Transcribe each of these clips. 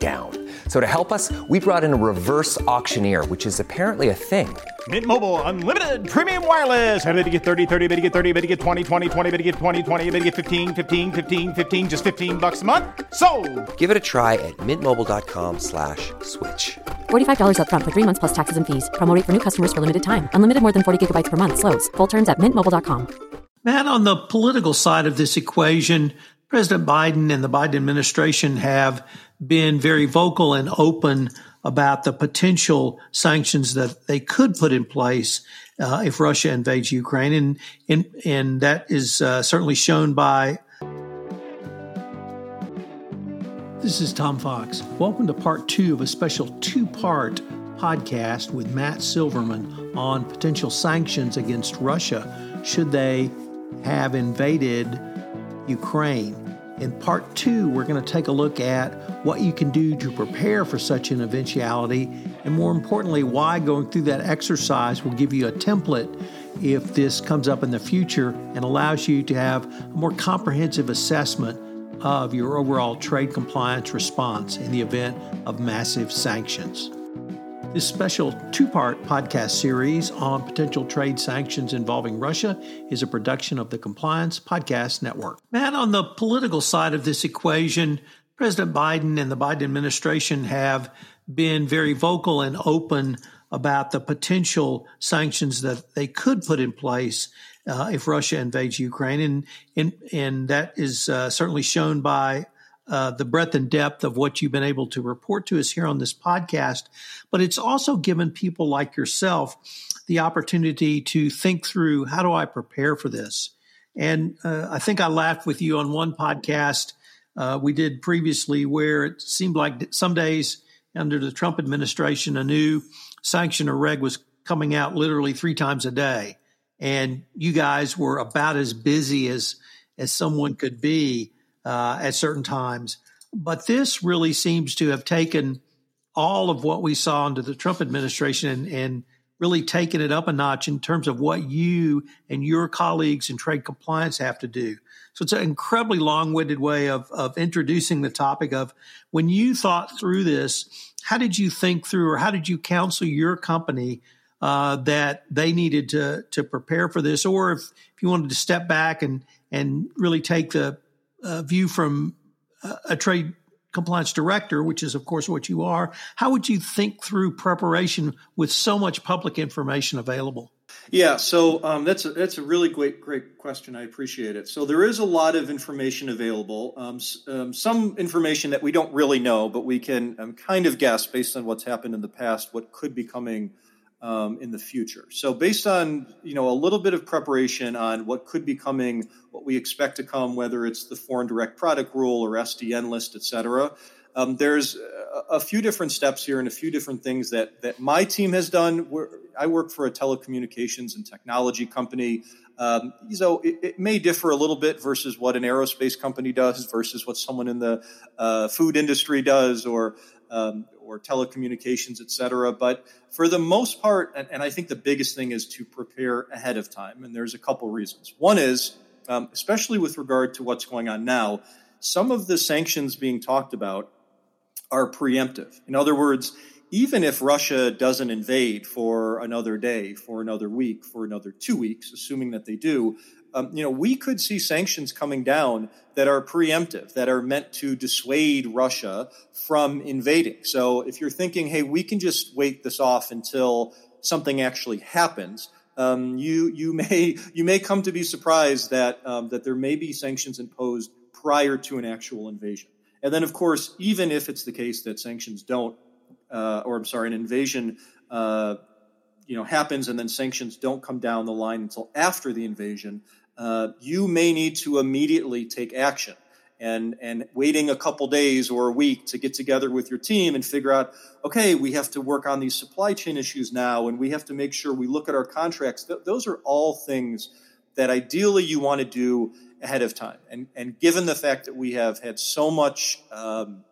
down. So to help us, we brought in a reverse auctioneer, which is apparently a thing. Mint Mobile unlimited premium wireless. Ready to get 30, 30, bit to get 30, bit to get 20, 20, 20, bit to get 20, 20, bit to get 15, 15, 15, 15 just 15 bucks a month. So, Give it a try at mintmobile.com/switch. slash $45 upfront for three months plus taxes and fees. Promo rate for new customers for limited time. Unlimited more than 40 gigabytes per month. Slows. Full terms at mintmobile.com. Matt, on the political side of this equation, President Biden and the Biden administration have been very vocal and open about the potential sanctions that they could put in place uh, if Russia invades Ukraine, and and and that is uh, certainly shown by. This is Tom Fox. Welcome to part two of a special two-part podcast with Matt Silverman on potential sanctions against Russia should they have invaded Ukraine. In part two, we're going to take a look at what you can do to prepare for such an eventuality, and more importantly, why going through that exercise will give you a template if this comes up in the future and allows you to have a more comprehensive assessment of your overall trade compliance response in the event of massive sanctions. This special two part podcast series on potential trade sanctions involving Russia is a production of the Compliance Podcast Network. Matt, on the political side of this equation, President Biden and the Biden administration have been very vocal and open about the potential sanctions that they could put in place uh, if Russia invades Ukraine. And, and, and that is uh, certainly shown by uh, the breadth and depth of what you've been able to report to us here on this podcast, but it's also given people like yourself the opportunity to think through how do I prepare for this? And uh, I think I laughed with you on one podcast uh, we did previously where it seemed like some days under the Trump administration, a new sanction or reg was coming out literally three times a day. And you guys were about as busy as, as someone could be uh, at certain times. But this really seems to have taken all of what we saw under the Trump administration and, and really taken it up a notch in terms of what you and your colleagues in trade compliance have to do. So it's an incredibly long-winded way of, of introducing the topic of when you thought through this, how did you think through or how did you counsel your company uh, that they needed to to prepare for this, or if, if you wanted to step back and and really take the uh, view from a, a trade compliance director, which is of course what you are, how would you think through preparation with so much public information available? Yeah, so um, that's a, that's a really great great question. I appreciate it. So there is a lot of information available. Um, um, some information that we don't really know, but we can um, kind of guess based on what's happened in the past, what could be coming um, in the future. So based on you know a little bit of preparation on what could be coming, what we expect to come, whether it's the foreign direct product rule or SDN list, et cetera. Um, there's a, a, few different steps here and a few different things that that my team has done. We're, I work for a telecommunications and technology company. Um, so it, it, may differ a little bit versus what an aerospace company does versus what someone in the uh, food industry does or um, or telecommunications, et cetera. But for the most part, and, and, I think the biggest thing is to prepare ahead of time. And there's a couple reasons. One is, um, especially with regard to what's going on now, some of the sanctions being talked about are preemptive. In other words, even if Russia doesn't invade for another day, for another week, for another two weeks, assuming that they do, um, you know, we could see sanctions coming down that are preemptive, that are meant to dissuade Russia from invading. So if you're thinking, hey, we can just wait this off until something actually happens, um, you you may you may come to be surprised that um, that there may be sanctions imposed prior to an actual invasion. And then, of course, even if it's the case that sanctions don't, uh, or I'm sorry, an invasion. Uh, you know, happens and then sanctions don't come down the line until after the invasion, uh, you may need to immediately take action. And, and waiting a couple days or a week to get together with your team and figure out, okay, we have to work on these supply chain issues now, and we have to make sure we look at our contracts. Th- those are all things that ideally you want to do ahead of time. And, and given the fact that we have had so much um,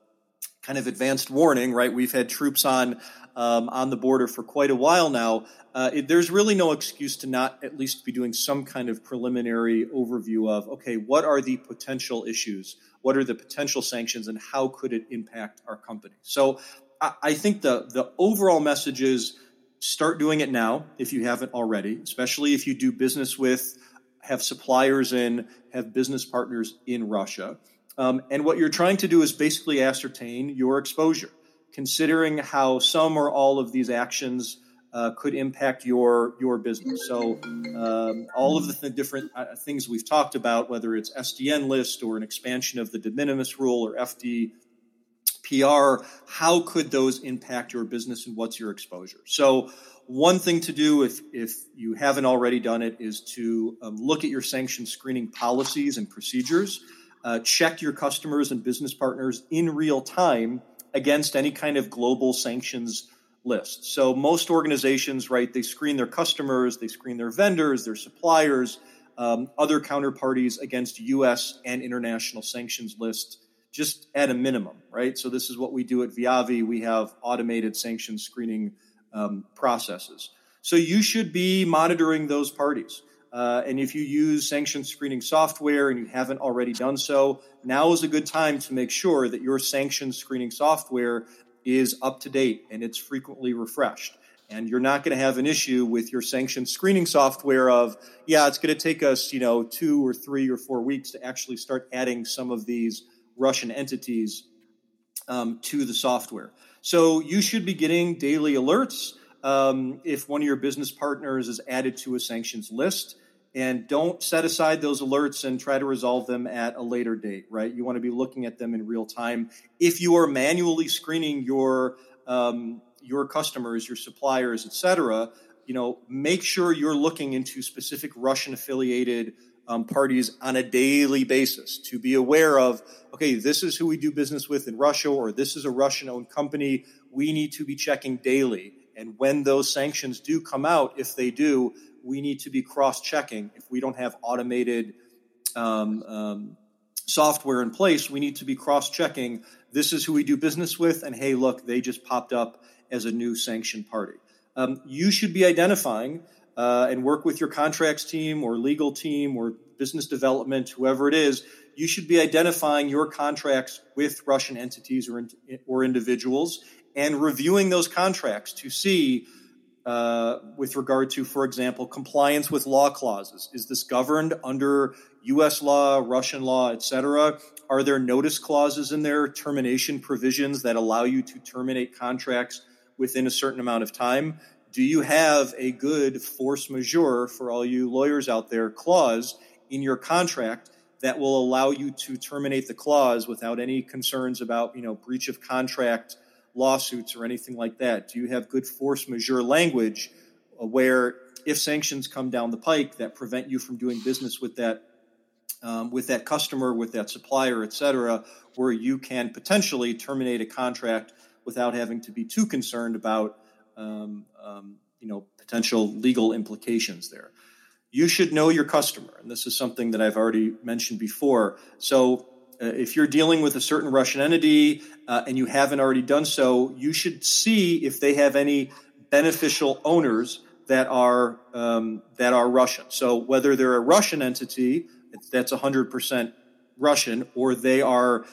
kind of advanced warning, right? We've had troops on um, on the border for quite a while now. Uh, it, there's really no excuse to not at least be doing some kind of preliminary overview of okay, what are the potential issues? What are the potential sanctions, and how could it impact our company? So, I, I think the the overall message is start doing it now if you haven't already, especially if you do business with have suppliers in, have business partners in Russia. Um, and what you're trying to do is basically ascertain your exposure, considering how some or all of these actions uh, could impact your your business. So, um, all of the th- different uh, things we've talked about, whether it's SDN list or an expansion of the de minimis rule or FDPR, how could those impact your business and what's your exposure? So, one thing to do if, if you haven't already done it is to um, look at your sanction screening policies and procedures. Uh, check your customers and business partners in real time against any kind of global sanctions list. So most organizations, right, they screen their customers, they screen their vendors, their suppliers, um, other counterparties against U.S. and international sanctions lists, just at a minimum, right? So this is what we do at Viavi. We have automated sanctions screening um, processes. So you should be monitoring those parties. Uh, and if you use sanction screening software and you haven't already done so, now is a good time to make sure that your sanction screening software is up to date and it's frequently refreshed. And you're not going to have an issue with your sanction screening software of, yeah, it's going to take us, you know, two or three or four weeks to actually start adding some of these Russian entities um, to the software. So you should be getting daily alerts um, if one of your business partners is added to a sanctions list. And don't set aside those alerts and try to resolve them at a later date, right? You want to be looking at them in real time. If you are manually screening your um, your customers, your suppliers, et cetera, you know, make sure you're looking into specific Russian affiliated um, parties on a daily basis to be aware of okay, this is who we do business with in Russia, or this is a Russian owned company. We need to be checking daily. And when those sanctions do come out, if they do, we need to be cross checking. If we don't have automated um, um, software in place, we need to be cross checking this is who we do business with, and hey, look, they just popped up as a new sanctioned party. Um, you should be identifying uh, and work with your contracts team or legal team or business development, whoever it is, you should be identifying your contracts with Russian entities or, or individuals and reviewing those contracts to see, uh, with regard to, for example, compliance with law clauses. Is this governed under U.S. law, Russian law, et cetera? Are there notice clauses in there, termination provisions that allow you to terminate contracts within a certain amount of time? do you have a good force majeure for all you lawyers out there clause in your contract that will allow you to terminate the clause without any concerns about you know breach of contract lawsuits or anything like that do you have good force majeure language where if sanctions come down the pike that prevent you from doing business with that um, with that customer with that supplier et cetera where you can potentially terminate a contract without having to be too concerned about um, um, you know potential legal implications there. You should know your customer, and this is something that I've already mentioned before. So, uh, if you're dealing with a certain Russian entity uh, and you haven't already done so, you should see if they have any beneficial owners that are um, that are Russian. So, whether they're a Russian entity that's 100% Russian, or they are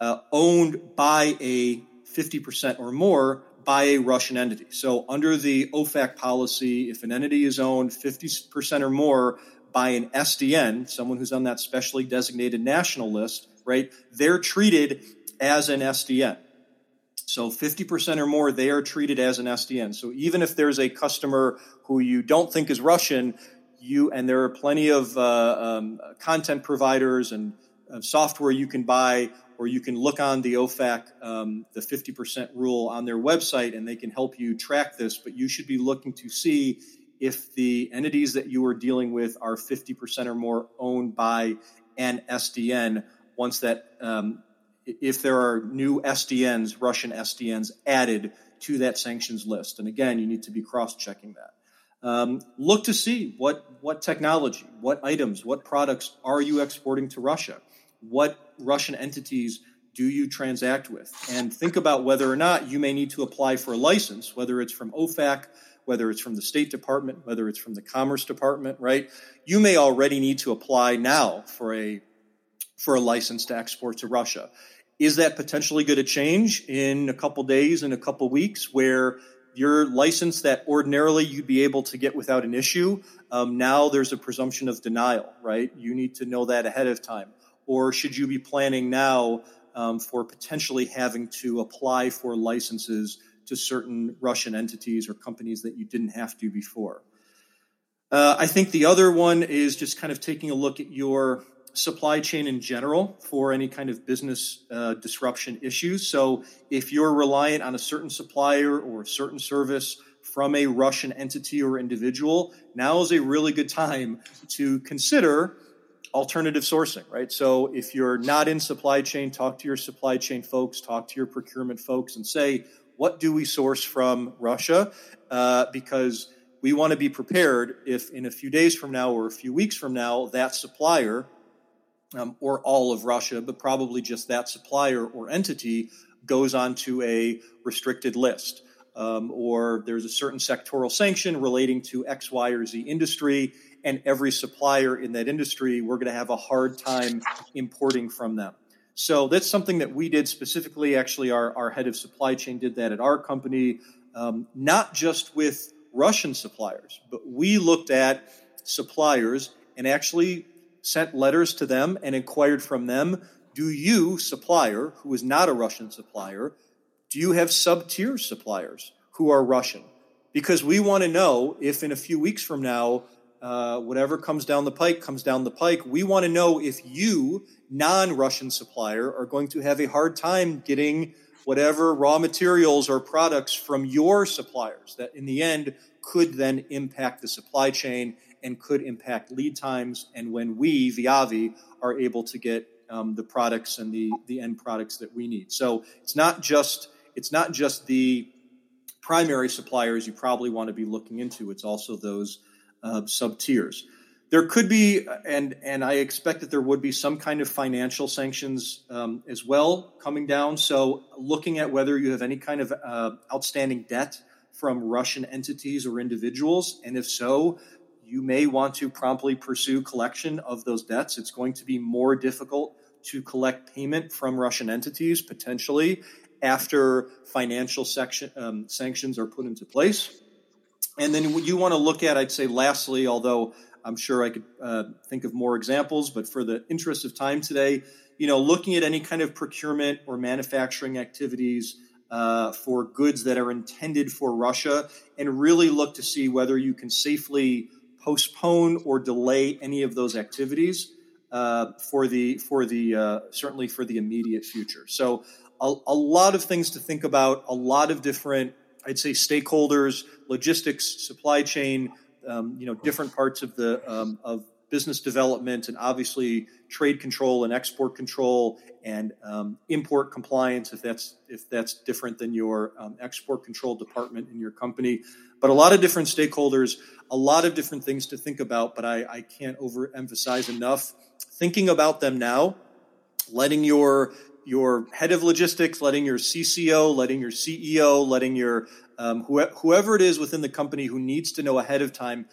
uh, owned by a 50% or more by a Russian entity. So, under the OFAC policy, if an entity is owned 50% or more by an SDN, someone who's on that specially designated national list, right, they're treated as an SDN. So 50% or more, they are treated as an SDN. So even if there's a customer who you don't think is Russian, you and there are plenty of uh, um, content providers and uh, software you can buy or you can look on the OFAC, um, the 50% rule on their website, and they can help you track this. But you should be looking to see if the entities that you are dealing with are 50% or more owned by an SDN, once that, um, if there are new SDNs, Russian SDNs added to that sanctions list. And again, you need to be cross checking that. Um, look to see what, what technology, what items, what products are you exporting to Russia? What Russian entities do you transact with? And think about whether or not you may need to apply for a license, whether it's from OFAC, whether it's from the State Department, whether it's from the Commerce Department, right? You may already need to apply now for a for a license to export to Russia. Is that potentially going to change in a couple days, in a couple weeks, where your license that ordinarily you'd be able to get without an issue, um, now there's a presumption of denial, right? You need to know that ahead of time. Or should you be planning now um, for potentially having to apply for licenses to certain Russian entities or companies that you didn't have to before? Uh, I think the other one is just kind of taking a look at your supply chain in general for any kind of business uh, disruption issues. So if you're reliant on a certain supplier or a certain service from a Russian entity or individual, now is a really good time to consider alternative sourcing, right? So if you're not in supply chain, talk to your supply chain folks, talk to your procurement folks, and say, what do we source from Russia? Uh, because we want to be prepared if in a few days from now or a few weeks from now, that supplier um, or all of Russia, but probably just that supplier or entity goes onto a restricted list. Um, or there's a certain sectoral sanction relating to X, Y, or Z industry, and every supplier in that industry, we're going to have a hard time importing from them. So that's something that we did specifically. Actually, our, our head of supply chain did that at our company, um, not just with Russian suppliers, but we looked at suppliers and actually sent letters to them and inquired from them do you, supplier, who is not a Russian supplier, do you have sub tier suppliers who are Russian? Because we want to know if in a few weeks from now, uh, whatever comes down the pike comes down the pike. We want to know if you, non Russian supplier, are going to have a hard time getting whatever raw materials or products from your suppliers that in the end could then impact the supply chain and could impact lead times and when we, Viavi, are able to get um, the products and the, the end products that we need. So it's not just it's not just the primary suppliers you probably want to be looking into. It's also those uh, sub tiers. There could be, and and I expect that there would be some kind of financial sanctions um, as well coming down. So looking at whether you have any kind of uh, outstanding debt from Russian entities or individuals, and if so, you may want to promptly pursue collection of those debts. It's going to be more difficult to collect payment from Russian entities potentially after financial section, um, sanctions are put into place. And then you want to look at, I'd say, lastly, although I'm sure I could uh, think of more examples, but for the interest of time today, you know, looking at any kind of procurement or manufacturing activities uh, for goods that are intended for Russia, and really look to see whether you can safely postpone or delay any of those activities uh, for the for the uh, certainly for the immediate future. So a, a, lot of things to think about, a lot of different, I'd say, stakeholders, logistics, supply chain, um, you know, different parts of the um, of business development, and obviously trade control and export control and um, import compliance if that's if that's different than your um, export control department in your company. But a lot of different stakeholders, a lot of different things to think about. But I, I can't overemphasize enough thinking about them now, letting your your head of logistics, letting your CCO, letting your CEO, letting your um, whoever it is within the company who needs to know ahead of time.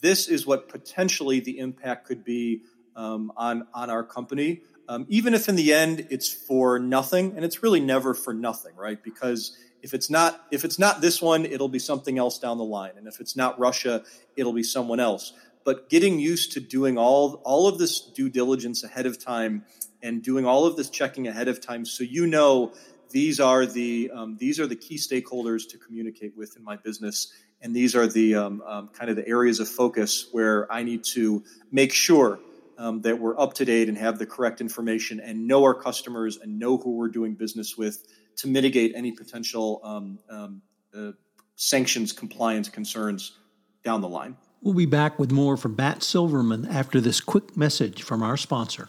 This is what potentially the impact could be um, on on our company. Um, even if in the end it's for nothing, and it's really never for nothing, right? Because if it's not if it's not this one, it'll be something else down the line, and if it's not Russia, it'll be someone else. But getting used to doing all all of this due diligence ahead of time and doing all of this checking ahead of time so you know these are the um, these are the key stakeholders to communicate with in my business and these are the um, um, kind of the areas of focus where i need to make sure um, that we're up to date and have the correct information and know our customers and know who we're doing business with to mitigate any potential um, um, uh, sanctions compliance concerns down the line. We'll be back with more from Matt Silverman after this quick message from our sponsor.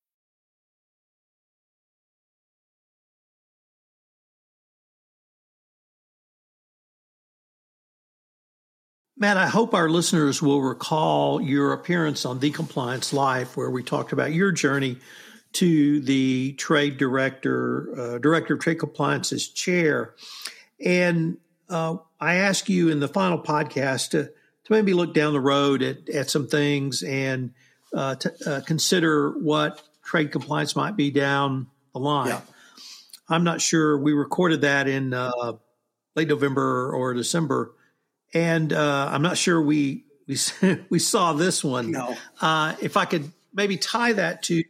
Matt, I hope our listeners will recall your appearance on The Compliance Life, where we talked about your journey to the trade director, uh, director of trade compliance's chair. And uh, I ask you in the final podcast to, to maybe look down the road at, at some things and uh, to uh, consider what trade compliance might be down the line. Yeah. I'm not sure. We recorded that in uh, late November or December and uh, I'm not sure we we we saw this one. No. Uh, if I could maybe tie that to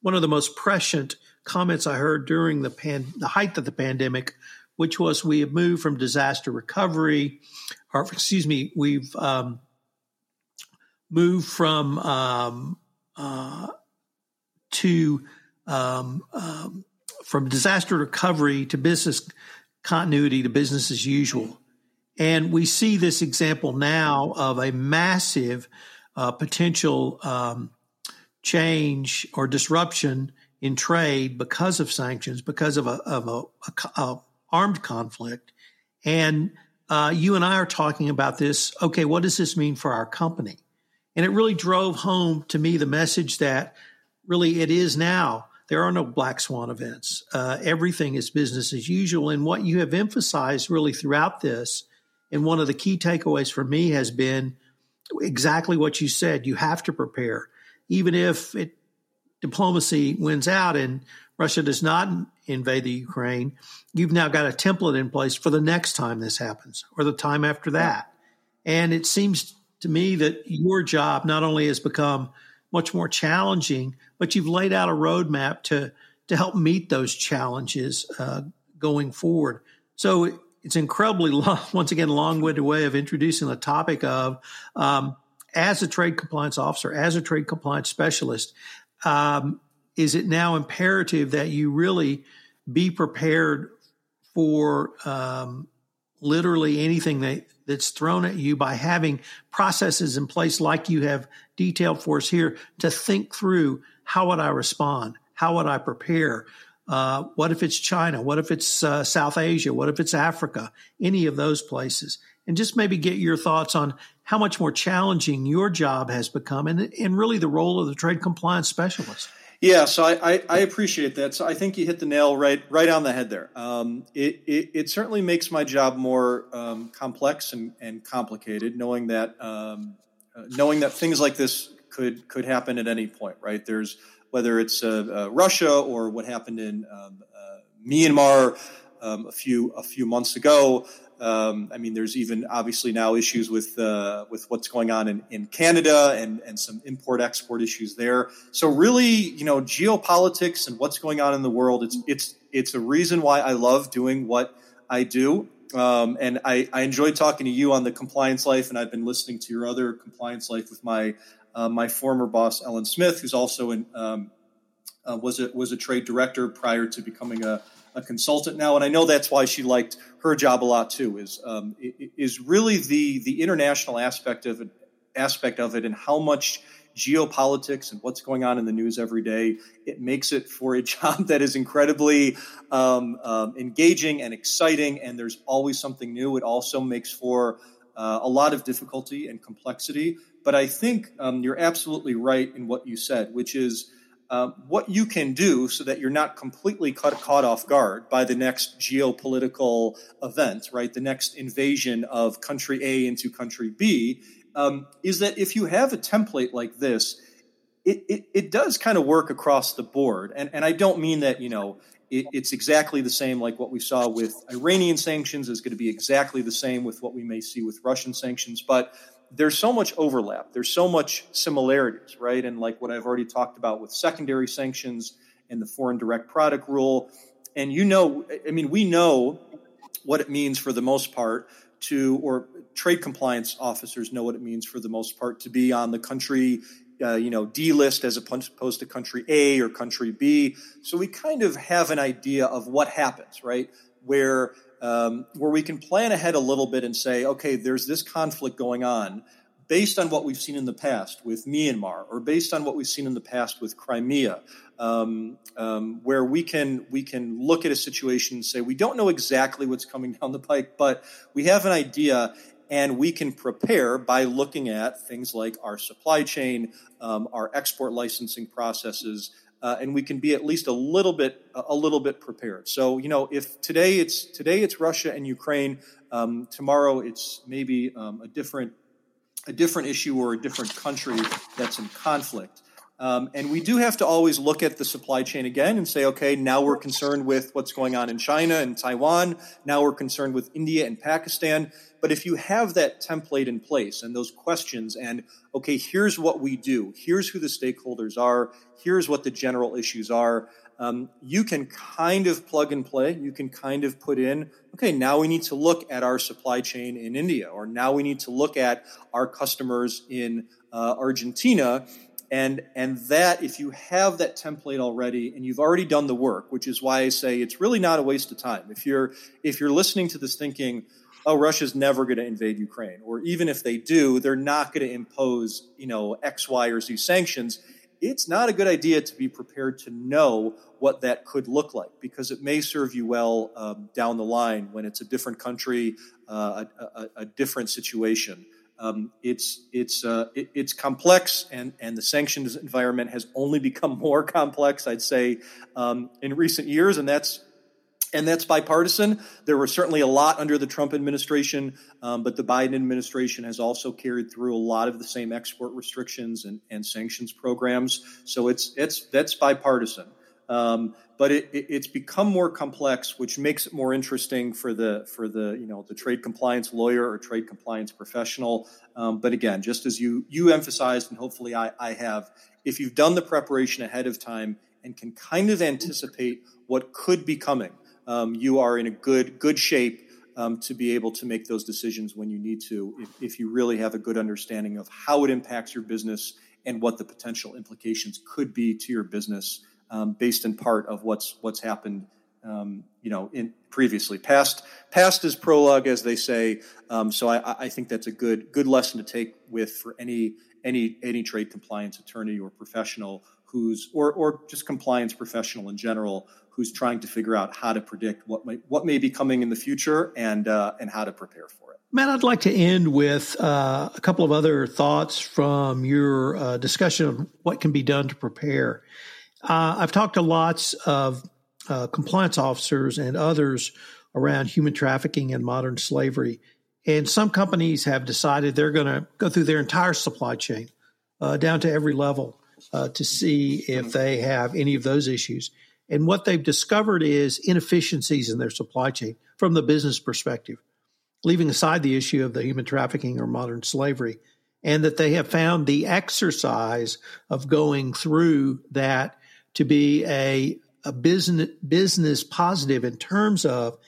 one of the most prescient comments I heard during the pan, the height of the pandemic, which was we have moved from disaster recovery, or excuse me, we've um, moved from um, uh, to um, um from disaster recovery to business continuity to business as usual. And we see this example now of a massive uh, potential um, change or disruption in trade because of sanctions, because of a, of a, a, a armed conflict. And uh, you and I are talking about this. Okay, what does this mean for our company? And it really drove home to me the message that really it is now. There are no black swan events. Uh, everything is business as usual. And what you have emphasized really throughout this and one of the key takeaways for me has been exactly what you said. You have to prepare, even if it, diplomacy wins out and Russia does not invade the Ukraine. You've now got a template in place for the next time this happens or the time after that. And it seems to me that your job not only has become much more challenging, but you've laid out a roadmap to to help meet those challenges uh, going forward. So it's incredibly long, once again long-winded way of introducing the topic of um, as a trade compliance officer, as a trade compliance specialist, um, is it now imperative that you really be prepared for um, literally anything that, that's thrown at you by having processes in place like you have detailed for us here to think through how would I respond? How would I prepare? Uh, what if it's China? What if it's uh, South Asia? What if it's Africa? Any of those places. And just maybe get your thoughts on how much more challenging your job has become and, and really the role of the trade compliance specialist. Yeah, so I, I, I, appreciate that. So I think you hit the nail right right on the head there. Um, it, it, it, certainly makes my job more um, complex and, and, complicated, knowing that um, uh, knowing that things like this could could happen at any point. Right? There's whether it's uh, uh, Russia or what happened in um, uh, Myanmar um, a few a few months ago. Um, I mean, there's even obviously now issues with uh, with what's going on in, in Canada and and some import export issues there. So really, you know, geopolitics and what's going on in the world. It's it's it's a reason why I love doing what I do. Um, and I, I enjoyed talking to you on the compliance life, and I've been listening to your other compliance life with my uh, my former boss Ellen Smith, who's also in, um, uh, was a was a trade director prior to becoming a, a, consultant now, and I know that's why she liked her job a lot too. Is um, is really the the international aspect of it, aspect of it, and how much geopolitics and what's going on in the news every day. It makes it for a job that is incredibly um, um, engaging and exciting, and there's always something new. It also makes for uh, a lot of difficulty and complexity. But I think um, you're absolutely right in what you said, which is uh, what you can do so that you're not completely caught, caught off guard by the next geopolitical event, right? The next invasion of country A into country B, um, is that if you have a template like this, it, it, it does kind of work across the board. And, and I don't mean that, you know, it, it's exactly the same like what we saw with Iranian sanctions is going to be exactly the same with what we may see with Russian sanctions. But there's so much overlap. There's so much similarities, right? And like what I've already talked about with secondary sanctions and the foreign direct product rule. And you know, I mean, we know what it means for the most part to, or trade compliance officers know what it means for the most part to be on the country uh, you know, D list as opposed to country A or country B. So we kind of have an idea of what happens, right? Where um, where we can plan ahead a little bit and say, okay, there's this conflict going on based on what we've seen in the past with Myanmar, or based on what we've seen in the past with Crimea, um, um, where we can we can look at a situation and say we don't know exactly what's coming down the pike, but we have an idea, and we can prepare by looking at things like our supply chain, um, our export licensing processes, uh, and we can be at least a little bit a little bit prepared. So you know, if today it's today it's Russia and Ukraine, um, tomorrow it's maybe um, a different a different issue or a different country that's in conflict. Um, and we do have to always look at the supply chain again and say, okay, now we're concerned with what's going on in China and Taiwan. Now we're concerned with India and Pakistan. But if you have that template in place and those questions, and okay, here's what we do, here's who the stakeholders are, here's what the general issues are, um, you can kind of plug and play. You can kind of put in, okay, now we need to look at our supply chain in India, or now we need to look at our customers in uh, Argentina. And, and that, if you have that template already and you've already done the work, which is why I say it's really not a waste of time. If you're, if you're listening to this thinking, oh, Russia's never going to invade Ukraine, or even if they do, they're not going to impose, you know, X, Y, or Z sanctions. It's not a good idea to be prepared to know what that could look like because it may serve you well um, down the line when it's a different country, uh, a, a, a, different situation. Um, it's it's uh, it, it's complex, and and the sanctions environment has only become more complex. I'd say um, in recent years, and that's and that's bipartisan. There were certainly a lot under the Trump administration, um, but the Biden administration has also carried through a lot of the same export restrictions and, and sanctions programs. So it's it's that's bipartisan. Um, but it, it, it's become more complex, which makes it more interesting for the for the you know the trade compliance lawyer or trade compliance professional. Um, but again, just as you you emphasized, and hopefully I, I have, if you've done the preparation ahead of time and can kind of anticipate what could be coming um, you are in a good good shape um, to be able to make those decisions when you need to, if, if, you really have a good understanding of how it impacts your business and what the potential implications could be to your business, um, based in part of what's what's happened, um, you know, in previously. Past past is prologue, as they say. Um, so I, I think that's a good good lesson to take with for any any any trade compliance attorney or professional who's or or just compliance professional in general who's trying to figure out how to predict what may, what may be coming in the future and uh, and how to prepare for it. Matt, I'd like to end with uh, a couple of other thoughts from your uh, discussion of what can be done to prepare. Uh, I've talked to lots of uh, compliance officers and others around human trafficking and modern slavery. And some companies have decided they're going to go through their entire supply chain uh, down to every level to see if they have any of those issues. And what they've discovered is inefficiencies in their supply chain from the business perspective, leaving aside the issue of the human trafficking or modern slavery, and that they have found the exercise of going through that to be a, a business, business positive in terms of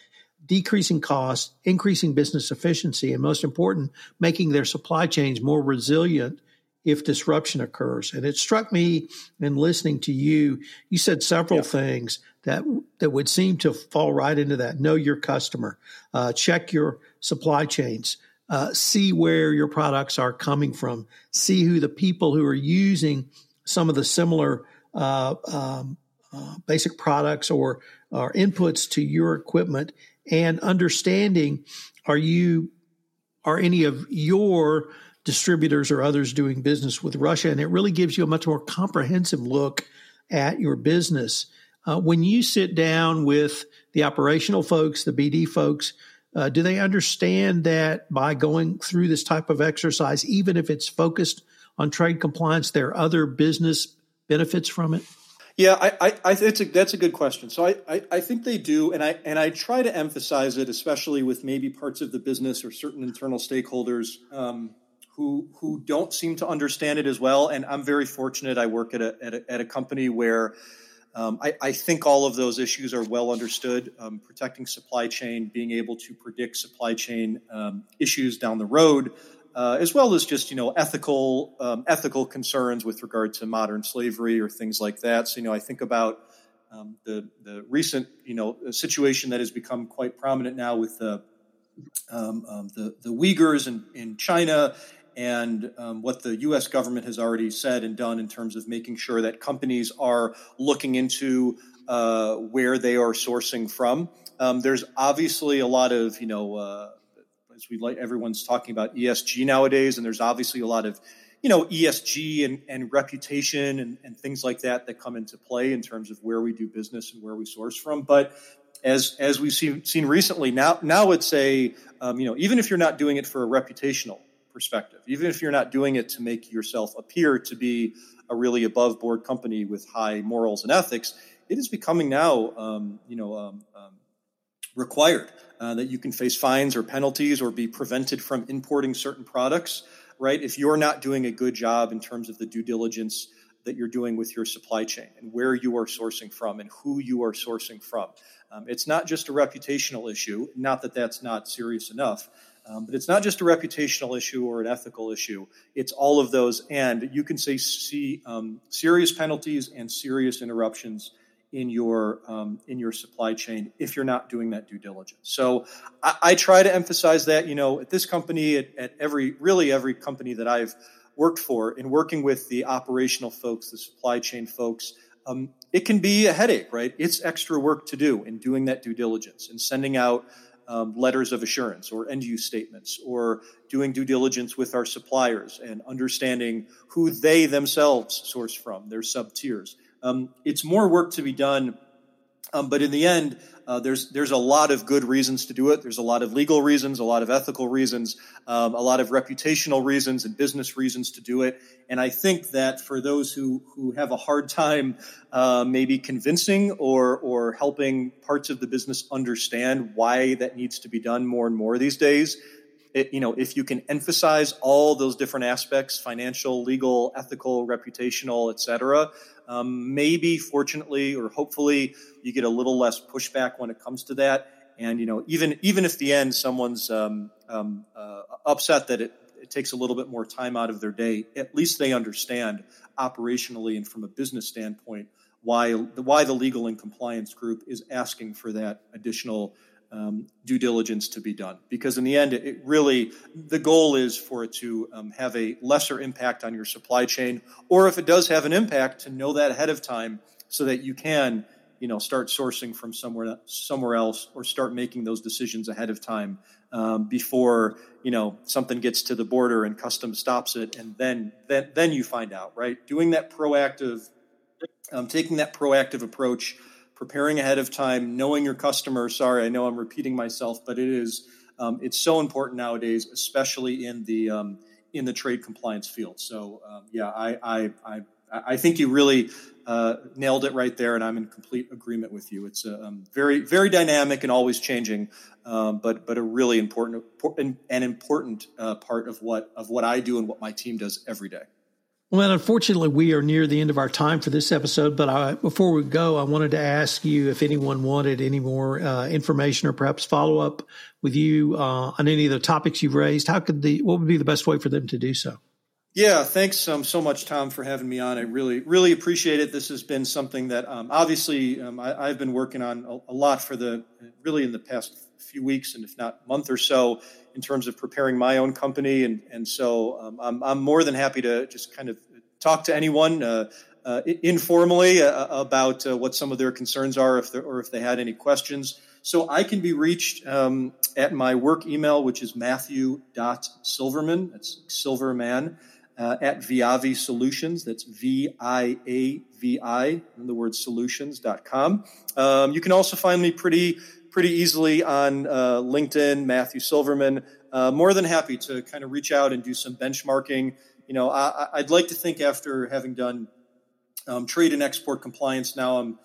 decreasing costs, increasing business efficiency, and most important, making their supply chains more resilient if disruption occurs. And it struck me in listening to you, you said several things that that would seem to fall right into that. Know your customer, uh, check your supply chains, uh, see where your products are coming from, see who the people who are using some of the similar um, uh, basic products or, or inputs to your equipment, and understanding are you are any of your distributors or others doing business with Russia. And it really gives you a much more comprehensive look at your business. Uh, when you sit down with the operational folks, the BD folks, uh, do they understand that by going through this type of exercise, even if it's focused on trade compliance? There are other business benefits from it. Yeah, I, I, I a, that's a good question. So I, I, I, think they do, and I and I try to emphasize it, especially with maybe parts of the business or certain internal stakeholders um, who who don't seem to understand it as well. And I'm very fortunate. I work at a at a, at a company where um, I, I, think all of those issues are well understood. Um, protecting supply chain, being able to predict supply chain um, issues down the road, uh, as well as just you know ethical um, ethical concerns with regard to modern slavery or things like that. So you know, I think about um, the the recent you know situation that has become quite prominent now with the um, the, the Uyghurs in, in China and um, what the U.S. government has already said and done in terms of making sure that companies are looking into uh, where they are sourcing from. Um, there's obviously a lot of, you know, uh, as we like, everyone's talking about ESG nowadays, and there's obviously a lot of, you know, ESG and, and reputation and, and things like that that come into play in terms of where we do business and where we source from. But as as we've seen, seen recently, now now it's a um, you know even if you're not doing it for a reputational perspective, even if you're not doing it to make yourself appear to be a really above board company with high morals and ethics, it is becoming now, um, you know, um, um, required uh, that you can face fines or penalties or be prevented from importing certain products, right? If you're not doing a good job in terms of the due diligence that you're doing with your supply chain and where you are sourcing from and who you are sourcing from. Um, it's not just a reputational issue, not that that's not serious enough, um, but it's not just a reputational issue or an ethical issue. It's all of those. And you can say, see um, serious penalties and serious interruptions in your um, in your supply chain if you're not doing that due diligence. So I, I try to emphasize that. You know, at this company, at, at, every really every company that I've worked for, in working with the operational folks, the supply chain folks. Um, it can be a headache, right? It's extra work to do in doing that due diligence and sending out um, letters of assurance or end use statements or doing due diligence with our suppliers and understanding who they themselves source from, their sub tiers. Um, it's more work to be done, um, but in the end, uh, there's there's a lot of good reasons to do it. There's a lot of legal reasons, a lot of ethical reasons, um, a lot of reputational reasons and business reasons to do it. And I think that for those who who have a hard time, uh, maybe convincing or or helping parts of the business understand why that needs to be done more and more these days, it, you know, if you can emphasize all those different aspects, financial, legal, ethical, reputational, et cetera, um, maybe fortunately or hopefully you get a little less pushback when it comes to that. And, you know, even, even if the end someone's um, um, uh, upset that it, it takes a little bit more time out of their day, at least they understand operationally and from a business standpoint why, why the legal and compliance group is asking for that additional um, due diligence to be done. Because in the end, it really, the goal is for it to um, have a lesser impact on your supply chain, or if it does have an impact, to know that ahead of time so that you can, you know, start sourcing from somewhere somewhere else, or start making those decisions ahead of time um, before you know something gets to the border and customs stops it, and then then then you find out, right? Doing that proactive, um, taking that proactive approach preparing ahead of time, knowing your customer. Sorry, I know I'm repeating myself, but it is um, it's so important nowadays, especially in the um, in the trade compliance field. So um, yeah, I, I I I think you really uh, nailed it right there, and I'm in complete agreement with you. It's a, um, very very dynamic and always changing, um, but but a really important important and important uh, part of what of what I do and what my team does every day. Well, unfortunately, we are near the end of our time for this episode. But I, before we go, I wanted to ask you if anyone wanted any more uh, information or perhaps follow up with you uh, on any of the topics you've raised. How could the what would be the best way for them to do so? Yeah, thanks um, so much, Tom, for having me on. I really, really appreciate it. This has been something that um, obviously um, I, have been working on a, a, lot for the really in the past few weeks and if not month or so in terms of preparing my own company. And, and so um, I'm, I'm more than happy to just kind of talk to anyone uh, uh, informally uh, about uh, what some of their concerns are if or if they had any questions. So I can be reached um, at my work email, which is matthew.silverman, that's Silverman, uh, at Viavi Solutions. That's V I A V I, in the word solutions.com. Um, you can also find me pretty pretty easily on uh, LinkedIn, Matthew Silverman. Uh, more than happy to kind of reach out and do some benchmarking you know, I, would like to think after having done um, trade and export compliance, now I'm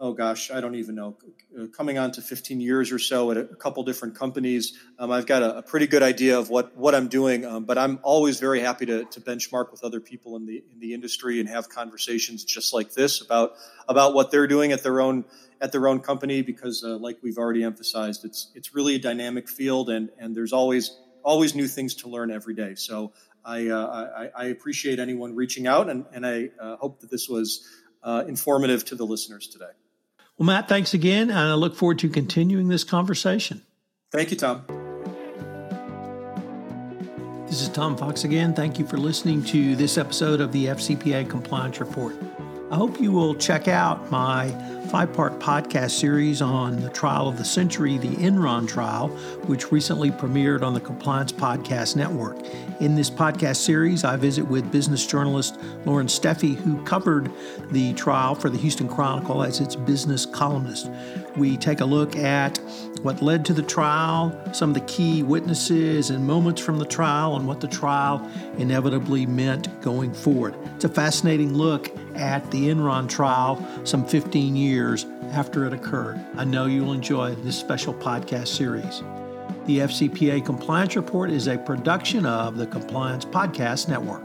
oh gosh, I don't even know, uh, coming on to 15 years or so at a, couple different companies. Um, I've got a, a, pretty good idea of what, what I'm doing, um, but I'm always very happy to, to benchmark with other people in the in the industry and have conversations just like this about about what they're doing at their own at their own company because, uh, like we've already emphasized, it's it's really a dynamic field and and there's always always new things to learn every day. So. I, uh, I, I, appreciate anyone reaching out, and, and I uh, hope that this was uh, informative to the listeners today. Well, Matt, thanks again, and I look forward to continuing this conversation. Thank you, Tom. This is Tom Fox again. Thank you for listening to this episode of the FCPA Compliance Report. I hope you will check out my five part podcast series on the trial of the century, the Enron trial, which recently premiered on the Compliance Podcast Network. In this podcast series, I visit with business journalist Loren Steffy, who covered the trial for the Houston Chronicle as its business columnist. We take a look at what led to the trial, some of the key witnesses and moments from the trial, and what the trial inevitably meant going forward. It's a fascinating look at the Enron trial some 15 years after it occurred. I know you'll enjoy this special podcast series. The FCPA Compliance Report is a production of the Compliance Podcast Network.